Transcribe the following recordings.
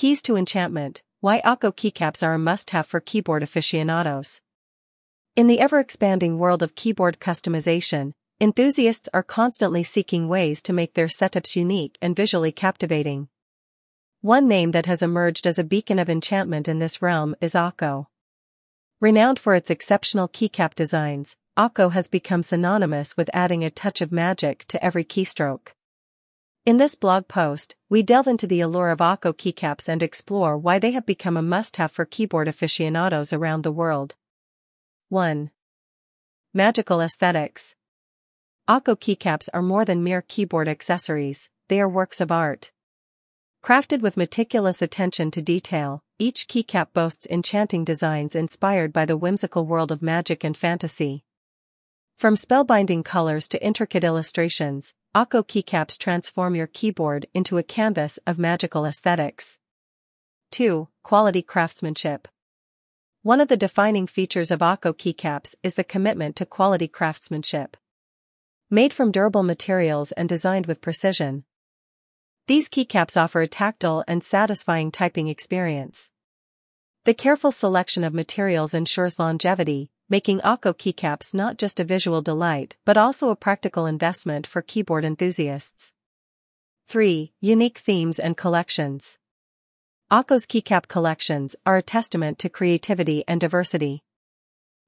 Keys to Enchantment Why Akko keycaps are a must have for keyboard aficionados. In the ever expanding world of keyboard customization, enthusiasts are constantly seeking ways to make their setups unique and visually captivating. One name that has emerged as a beacon of enchantment in this realm is Akko. Renowned for its exceptional keycap designs, Akko has become synonymous with adding a touch of magic to every keystroke. In this blog post, we delve into the allure of Akko keycaps and explore why they have become a must-have for keyboard aficionados around the world. 1. Magical Aesthetics Akko keycaps are more than mere keyboard accessories, they are works of art. Crafted with meticulous attention to detail, each keycap boasts enchanting designs inspired by the whimsical world of magic and fantasy. From spellbinding colors to intricate illustrations, Akko keycaps transform your keyboard into a canvas of magical aesthetics. 2. Quality craftsmanship. One of the defining features of Akko keycaps is the commitment to quality craftsmanship. Made from durable materials and designed with precision, these keycaps offer a tactile and satisfying typing experience. The careful selection of materials ensures longevity, making Akko keycaps not just a visual delight but also a practical investment for keyboard enthusiasts. 3. Unique themes and collections. Akko's keycap collections are a testament to creativity and diversity.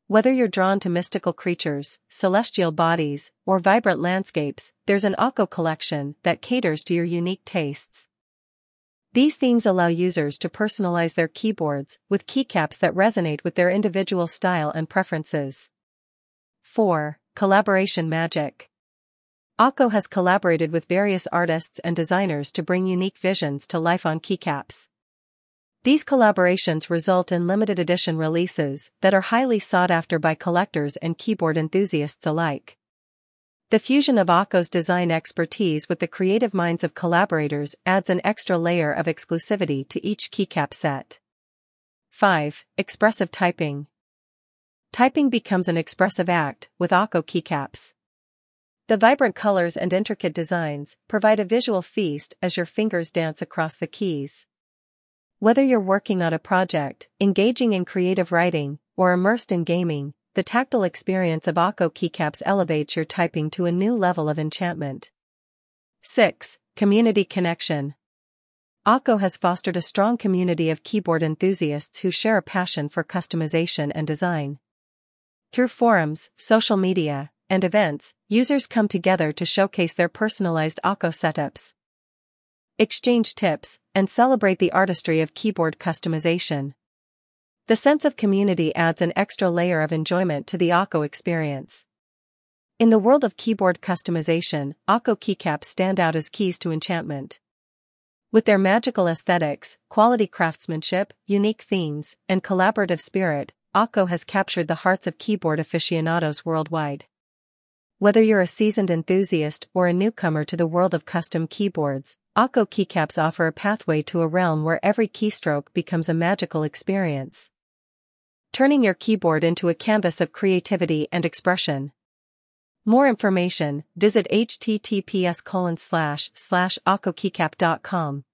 Whether you're drawn to mystical creatures, celestial bodies, or vibrant landscapes, there's an Akko collection that caters to your unique tastes. These themes allow users to personalize their keyboards with keycaps that resonate with their individual style and preferences. 4. Collaboration Magic Akko has collaborated with various artists and designers to bring unique visions to life on keycaps. These collaborations result in limited edition releases that are highly sought after by collectors and keyboard enthusiasts alike. The fusion of Akko's design expertise with the creative minds of collaborators adds an extra layer of exclusivity to each keycap set. 5. Expressive Typing Typing becomes an expressive act with Akko keycaps. The vibrant colors and intricate designs provide a visual feast as your fingers dance across the keys. Whether you're working on a project, engaging in creative writing, or immersed in gaming, the tactile experience of Akko keycaps elevates your typing to a new level of enchantment. 6. Community Connection Akko has fostered a strong community of keyboard enthusiasts who share a passion for customization and design. Through forums, social media, and events, users come together to showcase their personalized Akko setups, exchange tips, and celebrate the artistry of keyboard customization. The sense of community adds an extra layer of enjoyment to the Akko experience. In the world of keyboard customization, Akko keycaps stand out as keys to enchantment. With their magical aesthetics, quality craftsmanship, unique themes, and collaborative spirit, Akko has captured the hearts of keyboard aficionados worldwide. Whether you're a seasoned enthusiast or a newcomer to the world of custom keyboards, Akko keycaps offer a pathway to a realm where every keystroke becomes a magical experience. Turning your keyboard into a canvas of creativity and expression. More information, visit https colon slash slash akkokeycap.com.